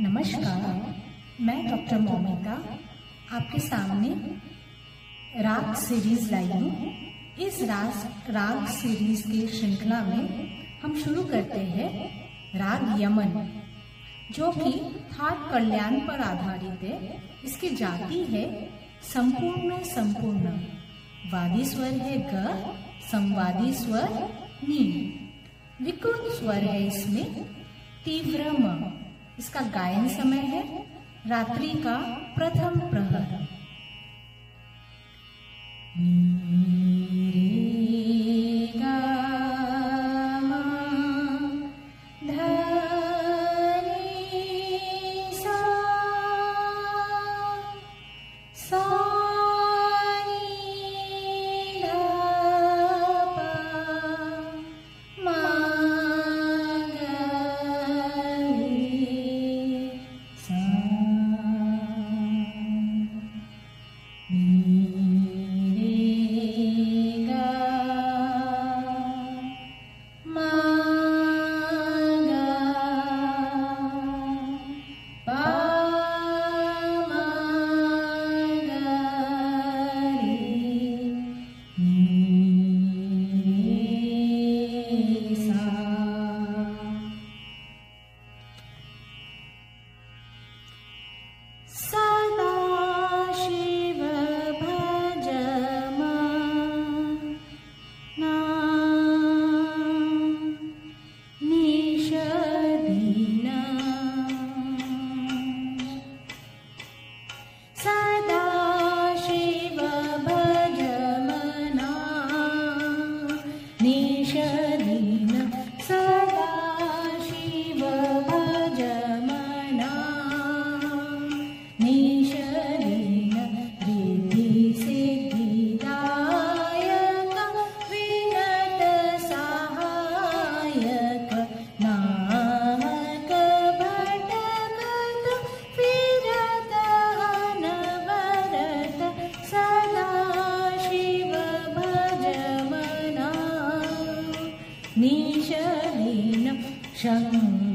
नमस्कार, मैं डॉक्टर मोमिता आपके सामने राग सीरीज़ लाई हूँ। इस राग राग सीरीज़ के श्रृंखला में हम शुरू करते हैं राग यमन, जो कि थाट कल्याण पर आधारित है। इसकी जाति है संपूर्ण संपूर्ण। वादी स्वर है ग, संवादी स्वर नी। विकृत स्वर है इसमें तीव्र म। इसका गायन समय है रात्रि का प्रथम प्रहर। future. Shalom.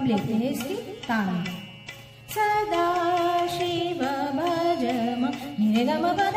अब लेते हैं इसकी ताल सदा शिव भजम निरे गम पद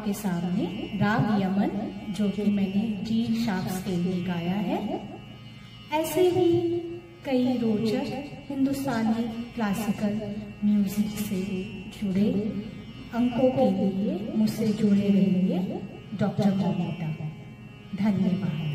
आपके सामने राग यमन, जो कि मैंने जी शार्प के लिए गाया है। ऐसे ही कई रोचक हिंदुस्तानी क्लासिकल म्यूज़िक से जुड़े अंकों के लिए मुझसे जुड़े रहेंगे डॉक्टर मोमिता धन्यवाद।